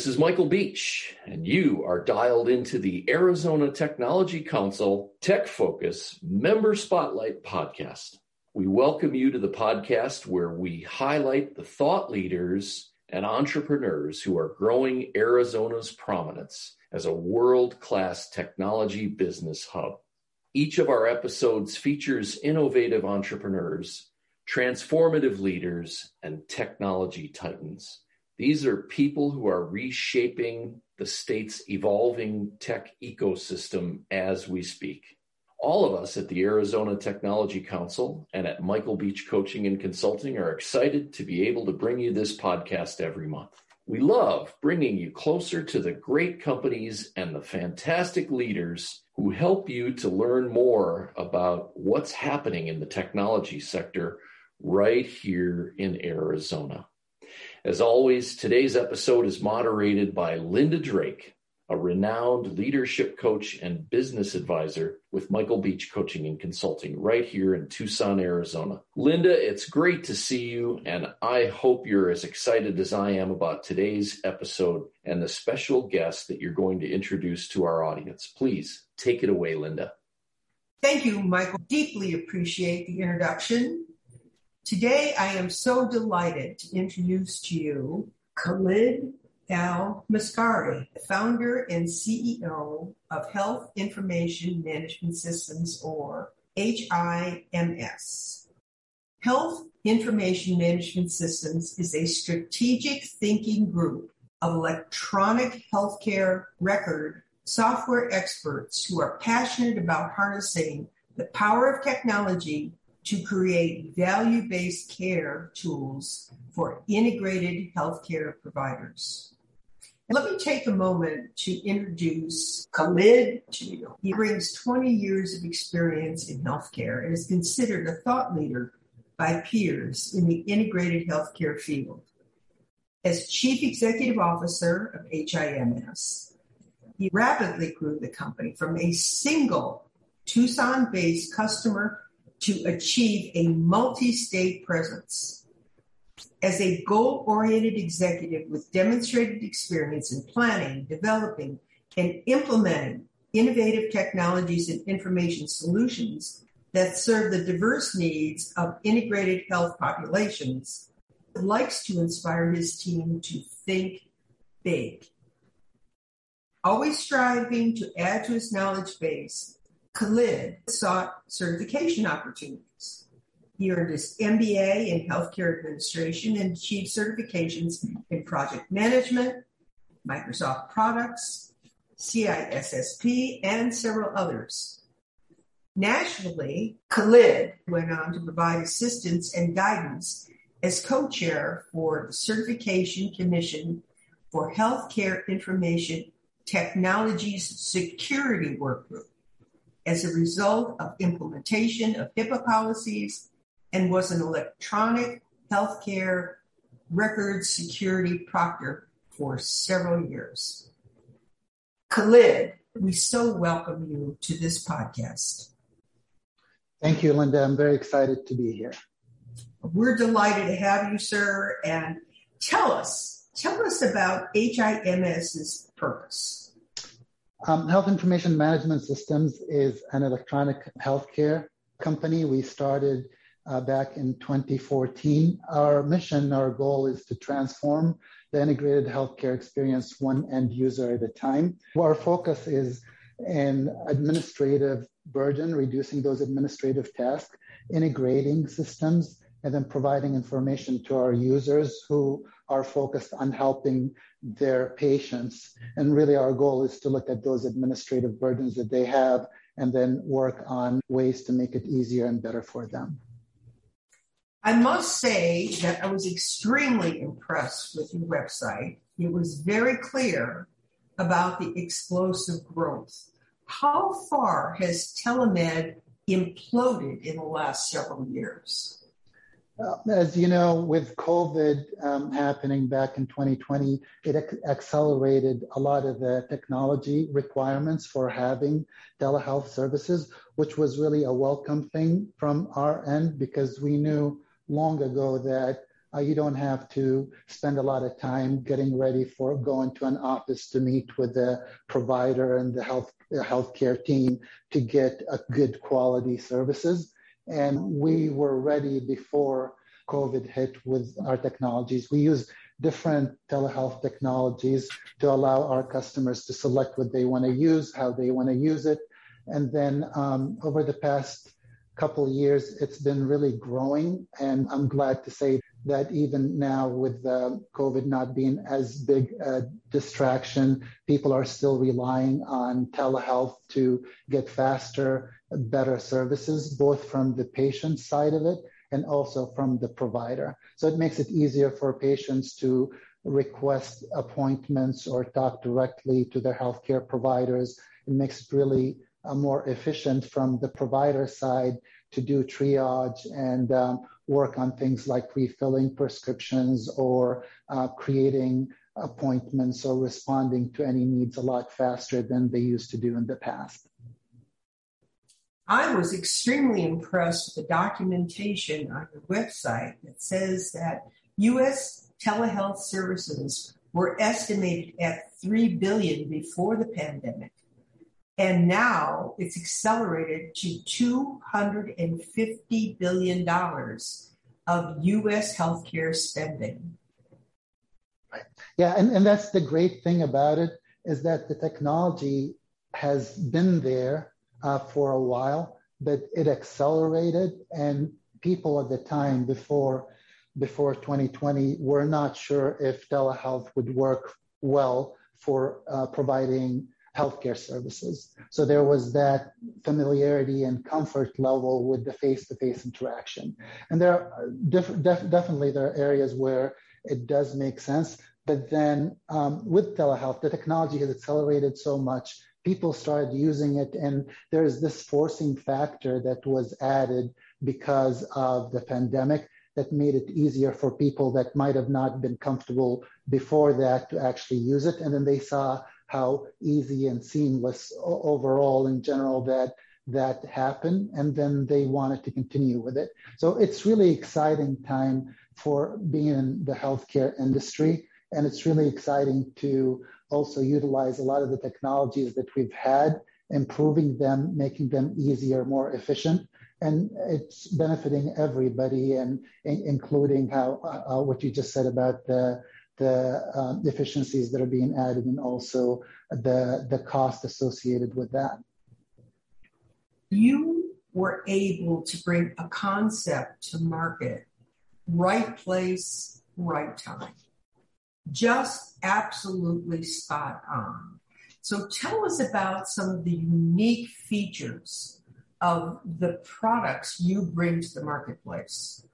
this is Michael Beach, you are dialed into the Arizona Technology Council Tech Focus Member Spotlight podcast. We welcome you to the podcast where we highlight the thought leaders and entrepreneurs who are growing Arizona's prominence as a world class technology business hub. Each of our episodes features innovative entrepreneurs, transformative leaders, and technology titans. These are people who are reshaping the state's evolving tech ecosystem as we speak. All of us at the Arizona Technology Council and at Michael Beach Coaching and Consulting are excited to be able to bring you this podcast every month. We love bringing you closer to the great companies and the fantastic leaders who help you to learn more about what's happening in the technology sector right here in Arizona. As always, today's episode is moderated by Linda Drake, a renowned leadership coach and business advisor with Michael Beach Coaching and Consulting right here in Tucson, Arizona. Linda, it's great to see you, and I hope you're as excited as I am about today's episode and the special guest that you're going to introduce to our audience. Please take it away, Linda. Thank you, Michael. Deeply appreciate the introduction Today, I am so delighted to introduce to you Khalid Al Maskari, founder and CEO of Health Information Management Systems, or HIMS. Health Information Management Systems is a strategic thinking group of electronic healthcare record software experts who are passionate about harnessing the power of technology to create value based care tools for integrated healthcare providers. let me take a moment to introduce Khalid to you. He brings 20 years of experience in healthcare and is considered a thought leader by peers in the integrated healthcare field. As Chief Executive Officer of HIMS, he rapidly grew the company from a single Tucson based customer to achieve a multi-state presence. As a goal-oriented executive with demonstrated experience in planning, developing, and implementing innovative technologies and information solutions that serve the diverse needs of integrated health populations, likes to inspire his team to think big. Always striving to add to his knowledge base Khalid sought certification opportunities. He earned his MBA in healthcare administration and achieved certifications in project management, Microsoft products, CISSP, and several others. Nationally, Khalid went on to provide assistance and guidance as co-chair for the Certification Commission for Healthcare Information Technologies Security Workgroup as a result of implementation of HIPAA policies and was an electronic healthcare record security proctor for several years. Khalid, we so welcome you to this podcast. Thank you, Linda. I'm very excited to be here. We're delighted to have you, sir. And tell us, tell us about HIMS's purpose. Um, Health Information Management Systems is an electronic healthcare company. We started uh, back in 2014. Our mission, our goal is to transform the integrated healthcare experience one end user at a time. Our focus is in administrative burden, reducing those administrative tasks, integrating systems, and then providing information to our users who are focused on helping their patients. And really, our goal is to look at those administrative burdens that they have and then work on ways to make it easier and better for them. I must say that I was extremely impressed with your website. It was very clear about the explosive growth. How far has telemed imploded in the last several years. As you know, with COVID um, happening back in 2020, it ac- accelerated a lot of the technology requirements for having telehealth services, which was really a welcome thing from our end because we knew long ago that uh, you don't have to spend a lot of time getting ready for going to an office to meet with the provider and the health the healthcare team to get a good quality services. And we were ready before COVID hit with our technologies. We use different telehealth technologies to allow our customers to select what they want to use, how they want to use it. And then um, over the past couple years, it's been really growing. And I'm glad to say that even now with uh, COVID not being as big a distraction, people are still relying on telehealth to get faster, better services, both from the patient side of it and also from the provider. So it makes it easier for patients to request appointments or talk directly to their healthcare providers. It makes it really uh, more efficient from the provider side to do triage and um, work on things like refilling prescriptions or uh, creating appointments or responding to any needs a lot faster than they used to do in the past. I was extremely impressed with the documentation on your website that says that U.S. telehealth services were estimated at three billion before the pandemic, and now it's accelerated to two hundred and fifty billion dollars of U.S. healthcare spending. Right. Yeah, and, and that's the great thing about it is that the technology has been there uh, for a while, but it accelerated, and people at the time before before 2020 were not sure if telehealth would work well for uh, providing healthcare services. So there was that familiarity and comfort level with the face-to-face interaction. And there are def- def- definitely there are areas where it does make sense. But then um, with telehealth, the technology has accelerated so much people started using it and there's this forcing factor that was added because of the pandemic that made it easier for people that might have not been comfortable before that to actually use it. And then they saw how easy and seamless overall in general that that happened and then they wanted to continue with it. So it's really exciting time for being in the healthcare industry and it's really exciting to also utilize a lot of the technologies that we've had, improving them, making them easier, more efficient. And it's benefiting everybody, and, including how uh, what you just said about the the um, efficiencies that are being added, and also the the cost associated with that. You were able to bring a concept to market, right place, right time just absolutely spot on. So tell us about some of the unique features of the products you bring to the marketplace.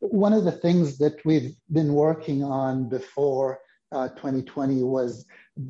One of the things that we've been working on before uh, 2020 was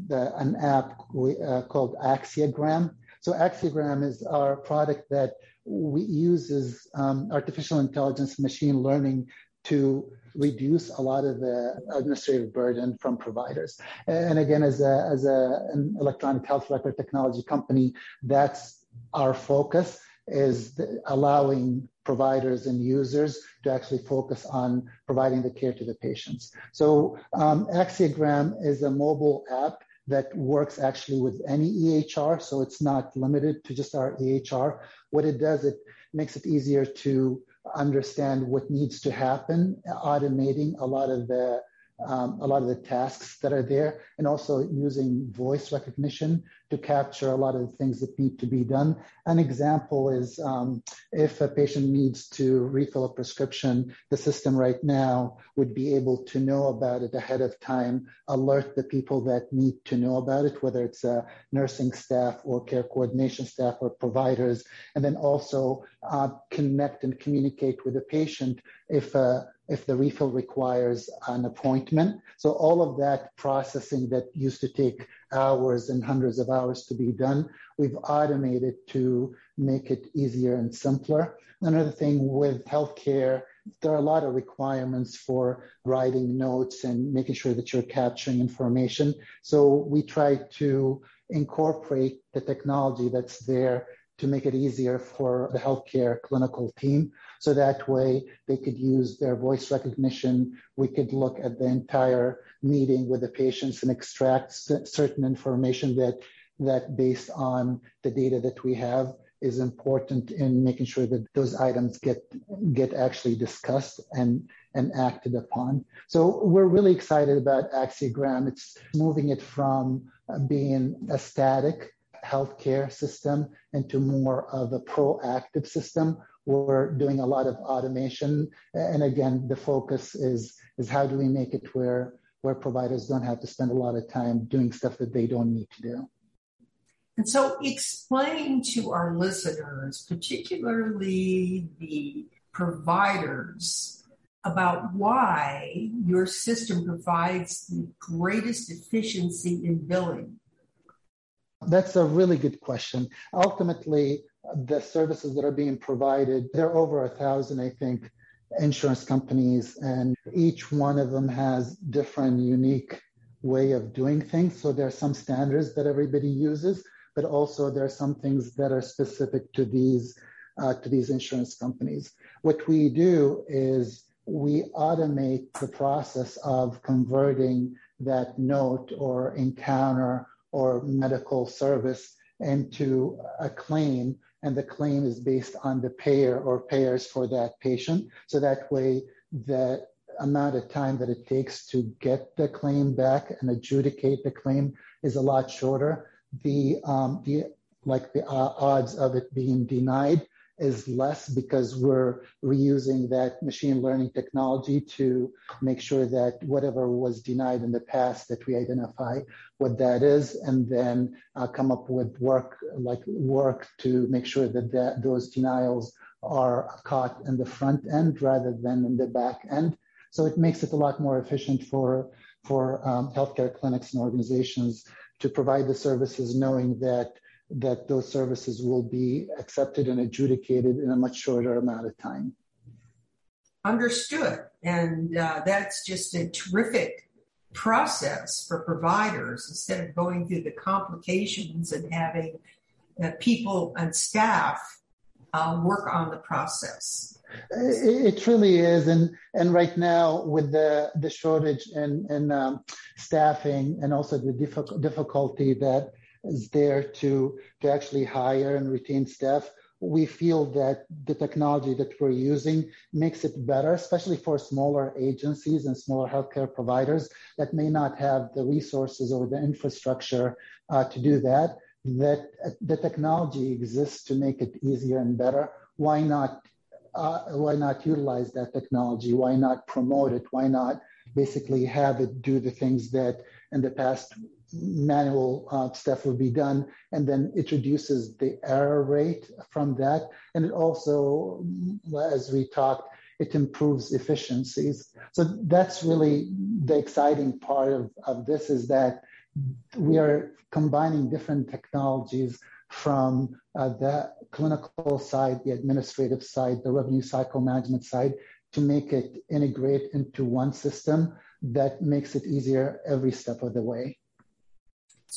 the, an app we, uh, called Axiogram. So Axiogram is our product that we uses um, artificial intelligence, machine learning to reduce a lot of the administrative burden from providers. And again, as a, as a, an electronic health record technology company, that's our focus is allowing providers and users to actually focus on providing the care to the patients. So um, Axiogram is a mobile app that works actually with any EHR, so it's not limited to just our EHR. What it does, it makes it easier to understand what needs to happen, automating a lot of the um, a lot of the tasks that are there, and also using voice recognition to capture a lot of the things that need to be done. An example is um, if a patient needs to refill a prescription, the system right now would be able to know about it ahead of time, alert the people that need to know about it, whether it's nursing staff or care coordination staff or providers, and then also uh, connect and communicate with the patient if a if the refill requires an appointment. So all of that processing that used to take hours and hundreds of hours to be done, we've automated to make it easier and simpler. Another thing with healthcare, there are a lot of requirements for writing notes and making sure that you're capturing information. So we try to incorporate the technology that's there to make it easier for the healthcare clinical team. So that way they could use their voice recognition. We could look at the entire meeting with the patients and extract certain information that, that based on the data that we have is important in making sure that those items get, get actually discussed and, and acted upon. So we're really excited about Axiogram. It's moving it from being a static healthcare system into more of a proactive system. We're doing a lot of automation. And again, the focus is, is how do we make it where, where providers don't have to spend a lot of time doing stuff that they don't need to do. And so explain to our listeners, particularly the providers, about why your system provides the greatest efficiency in billing that's a really good question. Ultimately, the services that are being provided, there are over a thousand, I think, insurance companies, and each one of them has different unique way of doing things. So there are some standards that everybody uses, but also there are some things that are specific to these uh, to these insurance companies. What we do is we automate the process of converting that note or encounter or medical service into a claim and the claim is based on the payer or payers for that patient. So that way the amount of time that it takes to get the claim back and adjudicate the claim is a lot shorter. The, um, the like the uh, odds of it being denied is less because we're reusing that machine learning technology to make sure that whatever was denied in the past that we identify what that is and then uh, come up with work like work to make sure that, that those denials are caught in the front end rather than in the back end. So it makes it a lot more efficient for for um, healthcare clinics and organizations to provide the services knowing that that those services will be accepted and adjudicated in a much shorter amount of time. Understood. And uh, that's just a terrific process for providers instead of going through the complications and having uh, people and staff uh, work on the process. It, it, really is, and and right now with the the shortage in in um, staffing and also the difficulty that is there to, to actually hire and retain staff. We feel that the technology that we're using makes it better, especially for smaller agencies and smaller healthcare providers that may not have the resources or the infrastructure uh, to do that. That the technology exists to make it easier and better. Why not? Uh, why not utilize that technology? Why not promote it? Why not basically have it do the things that in the past manual uh, stuff will be done, and then it reduces the error rate from that. And it also, as we talked, it improves efficiencies. So that's really the exciting part of, of this is that we are combining different technologies from uh, the clinical side, the administrative side, the revenue cycle management side to make it integrate into one system that makes it easier every step of the way.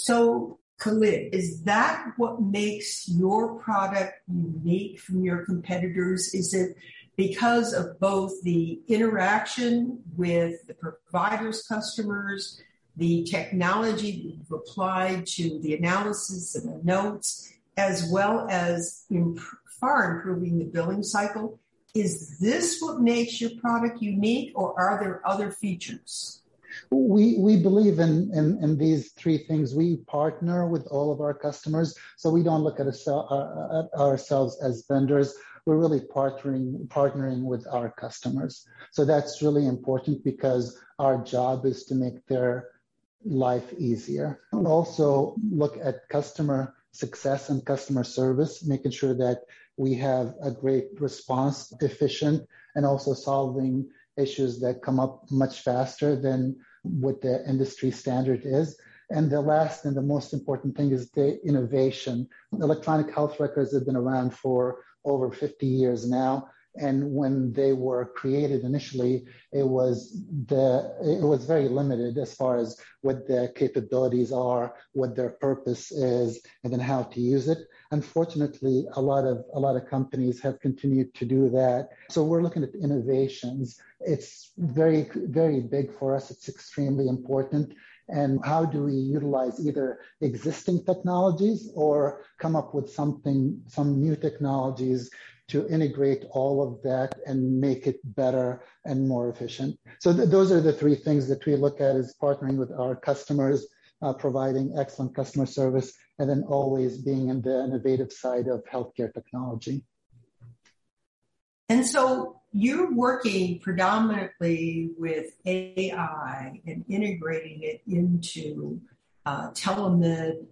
So, Khalid, is that what makes your product unique from your competitors? Is it because of both the interaction with the provider's customers, the technology you've applied to the analysis and the notes, as well as imp- far improving the billing cycle? Is this what makes your product unique, or are there other features? We we believe in, in, in these three things. We partner with all of our customers, so we don't look at, a, uh, at ourselves as vendors. We're really partnering partnering with our customers. So that's really important because our job is to make their life easier. Also, look at customer success and customer service, making sure that we have a great response, efficient, and also solving issues that come up much faster than what the industry standard is. And the last and the most important thing is the innovation. Electronic health records have been around for over 50 years now. And when they were created initially, it was the it was very limited as far as what their capabilities are, what their purpose is, and then how to use it. Unfortunately, a lot of a lot of companies have continued to do that. So we're looking at innovations. It's very very big for us. It's extremely important and how do we utilize either existing technologies or come up with something some new technologies to integrate all of that and make it better and more efficient. So th- those are the three things that we look at is partnering with our customers, uh, providing excellent customer service, and then always being in the innovative side of healthcare technology. And so you're working predominantly with AI and integrating it into uh, telemed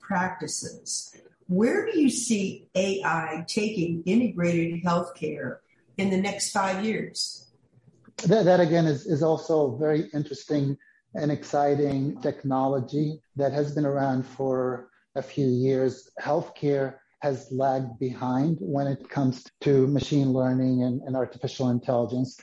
practices. Where do you see AI taking integrated healthcare in the next five years? That, that again is, is also very interesting and exciting technology that has been around for a few years. Healthcare has lagged behind when it comes to machine learning and, and artificial intelligence.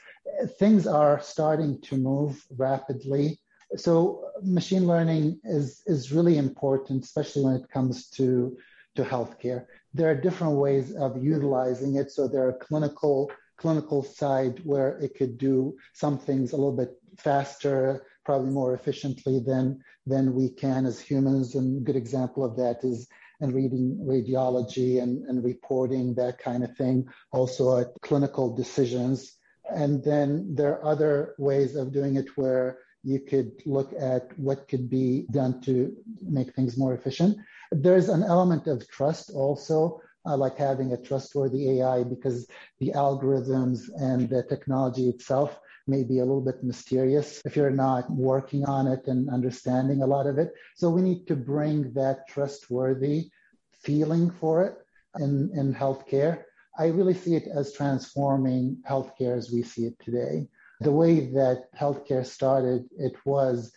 Things are starting to move rapidly. So machine learning is, is really important, especially when it comes to to healthcare. There are different ways of utilizing it. So there are clinical clinical side where it could do some things a little bit faster, probably more efficiently than than we can as humans. And a good example of that is in reading radiology and, and reporting that kind of thing. Also at clinical decisions. And then there are other ways of doing it where you could look at what could be done to make things more efficient. There's an element of trust also, uh, like having a trustworthy AI because the algorithms and the technology itself may be a little bit mysterious if you're not working on it and understanding a lot of it. So we need to bring that trustworthy feeling for it in, in healthcare. I really see it as transforming healthcare as we see it today. The way that healthcare started, it was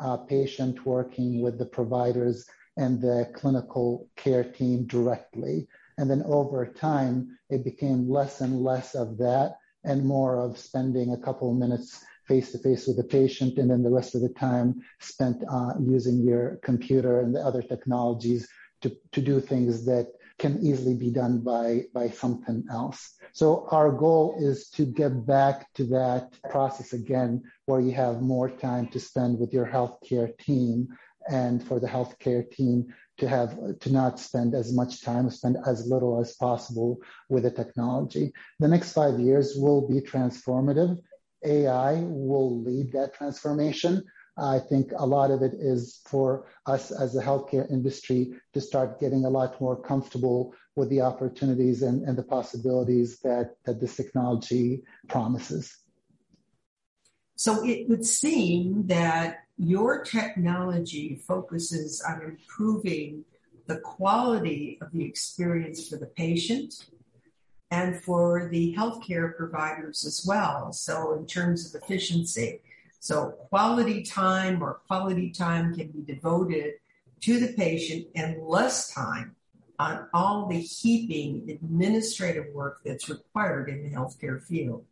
a patient working with the providers and the clinical care team directly. And then over time, it became less and less of that and more of spending a couple of minutes face to face with the patient and then the rest of the time spent uh, using your computer and the other technologies to, to do things that can easily be done by, by something else. So our goal is to get back to that process again, where you have more time to spend with your healthcare team and for the healthcare team to have to not spend as much time, spend as little as possible with the technology. The next five years will be transformative. AI will lead that transformation. I think a lot of it is for us as a healthcare industry to start getting a lot more comfortable with the opportunities and, and the possibilities that, that this technology promises. So it would seem that your technology focuses on improving the quality of the experience for the patient and for the healthcare providers as well. So, in terms of efficiency, so quality time or quality time can be devoted to the patient and less time on all the heaping administrative work that's required in the healthcare field.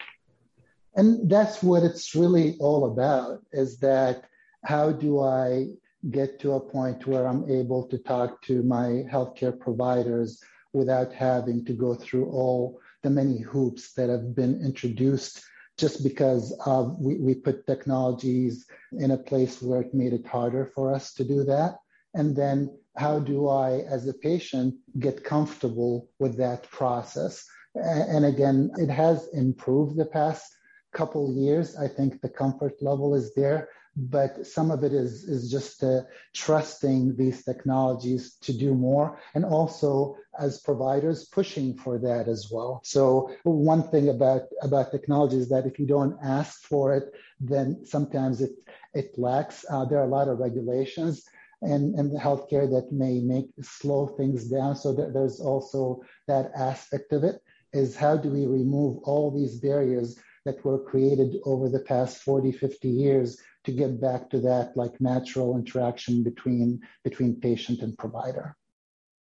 And that's what it's really all about is that how do I get to a point where I'm able to talk to my healthcare providers without having to go through all the many hoops that have been introduced just because of we, we put technologies in a place where it made it harder for us to do that. And then how do I, as a patient, get comfortable with that process? And again, it has improved the past couple years. I think the comfort level is there but some of it is is just uh, trusting these technologies to do more and also as providers pushing for that as well so one thing about about technology is that if you don't ask for it then sometimes it it lacks uh, there are a lot of regulations and, and healthcare that may make slow things down so there's also that aspect of it is how do we remove all these barriers that were created over the past 40, 50 years to get back to that like natural interaction between between patient and provider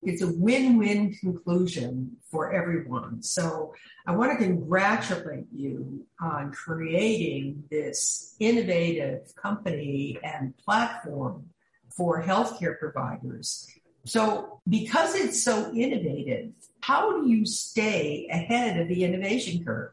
it's a win-win conclusion for everyone. So I want to congratulate you on creating this innovative company and platform for healthcare providers. So because it's so innovative, how do you stay ahead of the innovation curve?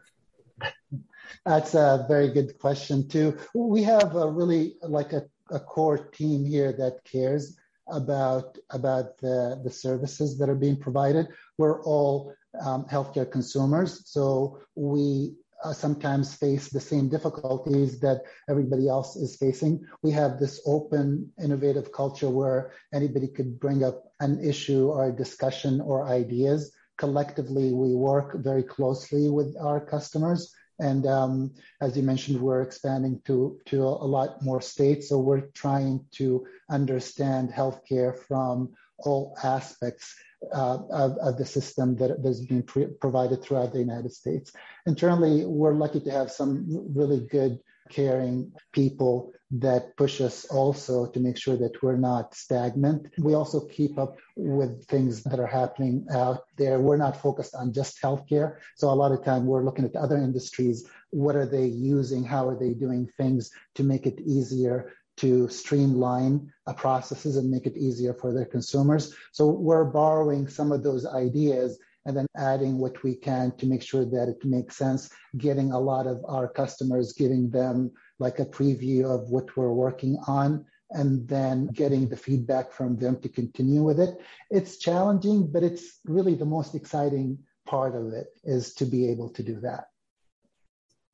That's a very good question too. We have a really like a, a core team here that cares about about the, the services that are being provided. We're all um, healthcare consumers, so we uh, sometimes face the same difficulties that everybody else is facing. We have this open, innovative culture where anybody could bring up an issue or a discussion or ideas. Collectively, we work very closely with our customers and um, as you mentioned, we're expanding to, to a lot more states. So we're trying to understand healthcare from all aspects uh, of, of, the system that is being pre- provided throughout the United States. Internally, we're lucky to have some really good, caring people that push us also to make sure that we're not stagnant. We also keep up with things that are happening out there. We're not focused on just healthcare. So a lot of time we're looking at other industries. What are they using? How are they doing things to make it easier to streamline processes and make it easier for their consumers? So we're borrowing some of those ideas and then adding what we can to make sure that it makes sense, getting a lot of our customers, giving them like a preview of what we're working on and then getting the feedback from them to continue with it. It's challenging, but it's really the most exciting part of it is to be able to do that.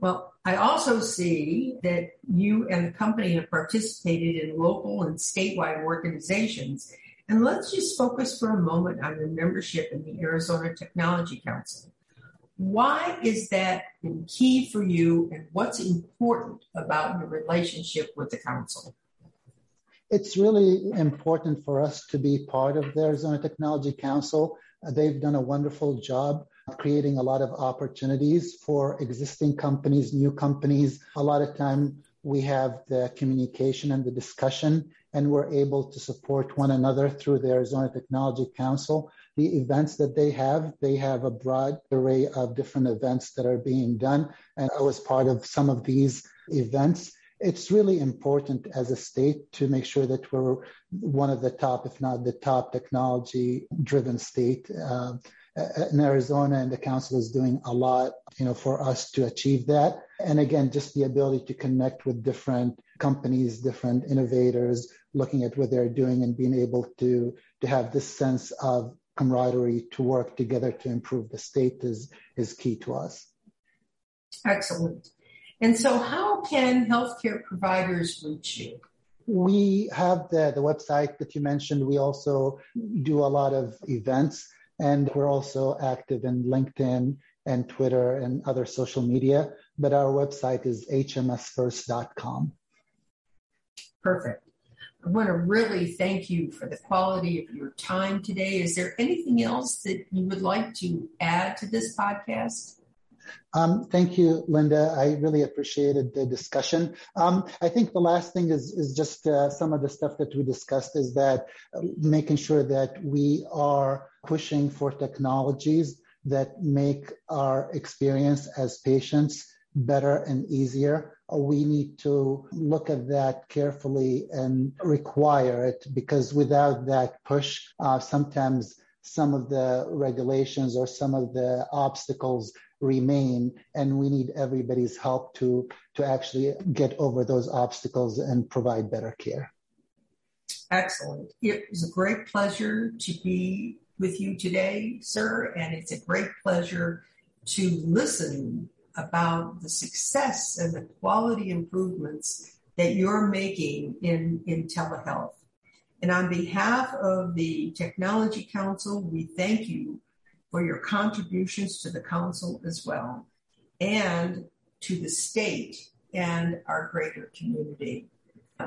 Well, I also see that you and the company have participated in local and statewide organizations. And let's just focus for a moment on your membership in the Arizona Technology Council. Why is that key for you, and what's important about your relationship with the council? It's really important for us to be part of the Arizona Technology Council. They've done a wonderful job creating a lot of opportunities for existing companies, new companies. A lot of time we have the communication and the discussion, and we're able to support one another through the Arizona Technology Council the events that they have. They have a broad array of different events that are being done. And I was part of some of these events. It's really important as a state to make sure that we're one of the top, if not the top technology driven state. Uh, in Arizona and the council is doing a lot, you know, for us to achieve that. And again, just the ability to connect with different companies, different innovators, looking at what they're doing and being able to to have this sense of camaraderie to work together to improve the state is, is key to us. Excellent. And so, how can healthcare providers reach you? We have the, the website that you mentioned. We also do a lot of events, and we're also active in LinkedIn and Twitter and other social media. But our website is hmsfirst.com. Perfect. I want to really thank you for the quality of your time today. Is there anything else that you would like to add to this podcast? Um, thank you, Linda. I really appreciated the discussion. Um, I think the last thing is is just uh, some of the stuff that we discussed is that uh, making sure that we are pushing for technologies that make our experience as patients better and easier we need to look at that carefully and require it because without that push, uh, sometimes some of the regulations or some of the obstacles remain and we need everybody's help to to actually get over those obstacles and provide better care excellent it was a great pleasure to be with you today sir and it's a great pleasure to listen about the success and the quality improvements that you're making in, in telehealth. And on behalf of the Technology Council, we thank you for your contributions to the council as well and to the state and our greater community.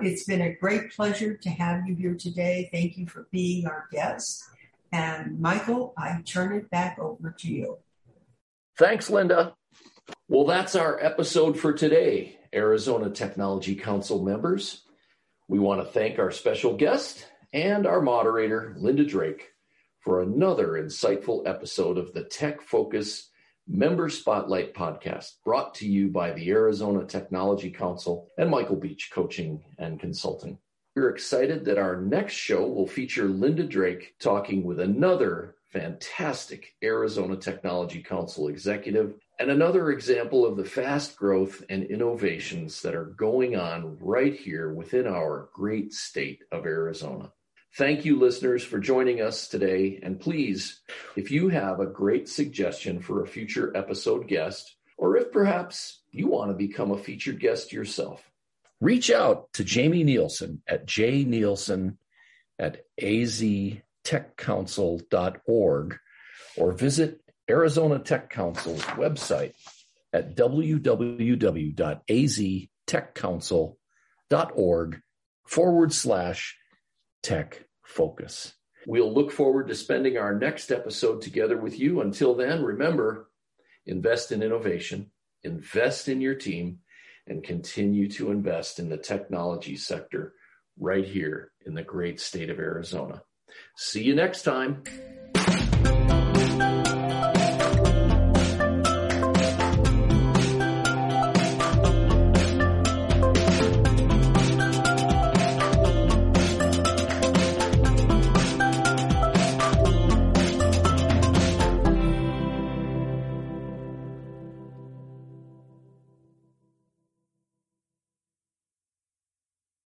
It's been a great pleasure to have you here today. Thank you for being our guest. And Michael, I turn it back over to you. Thanks, Linda. Well, that's our episode for today, Arizona Technology Council members. We want to thank our special guest and our moderator, Linda Drake, for another insightful episode of the Tech Focus Member Spotlight podcast brought to you by the Arizona Technology Council and Michael Beach Coaching and Consulting. We're excited that our next show will feature Linda Drake talking with another fantastic Arizona Technology Council executive and another example of the fast growth and innovations that are going on right here within our great state of Arizona. Thank you, listeners, for joining us today. And please, if you have a great suggestion for a future episode guest, or if perhaps you want to become a featured guest yourself, reach out to Jamie Nielsen at jnielsen at aztechcouncil.org or visit Arizona Tech Council's website at www.aztechcouncil.org forward slash tech focus. We'll look forward to spending our next episode together with you. Until then, remember invest in innovation, invest in your team, and continue to invest in the technology sector right here in the great state of Arizona. See you next time.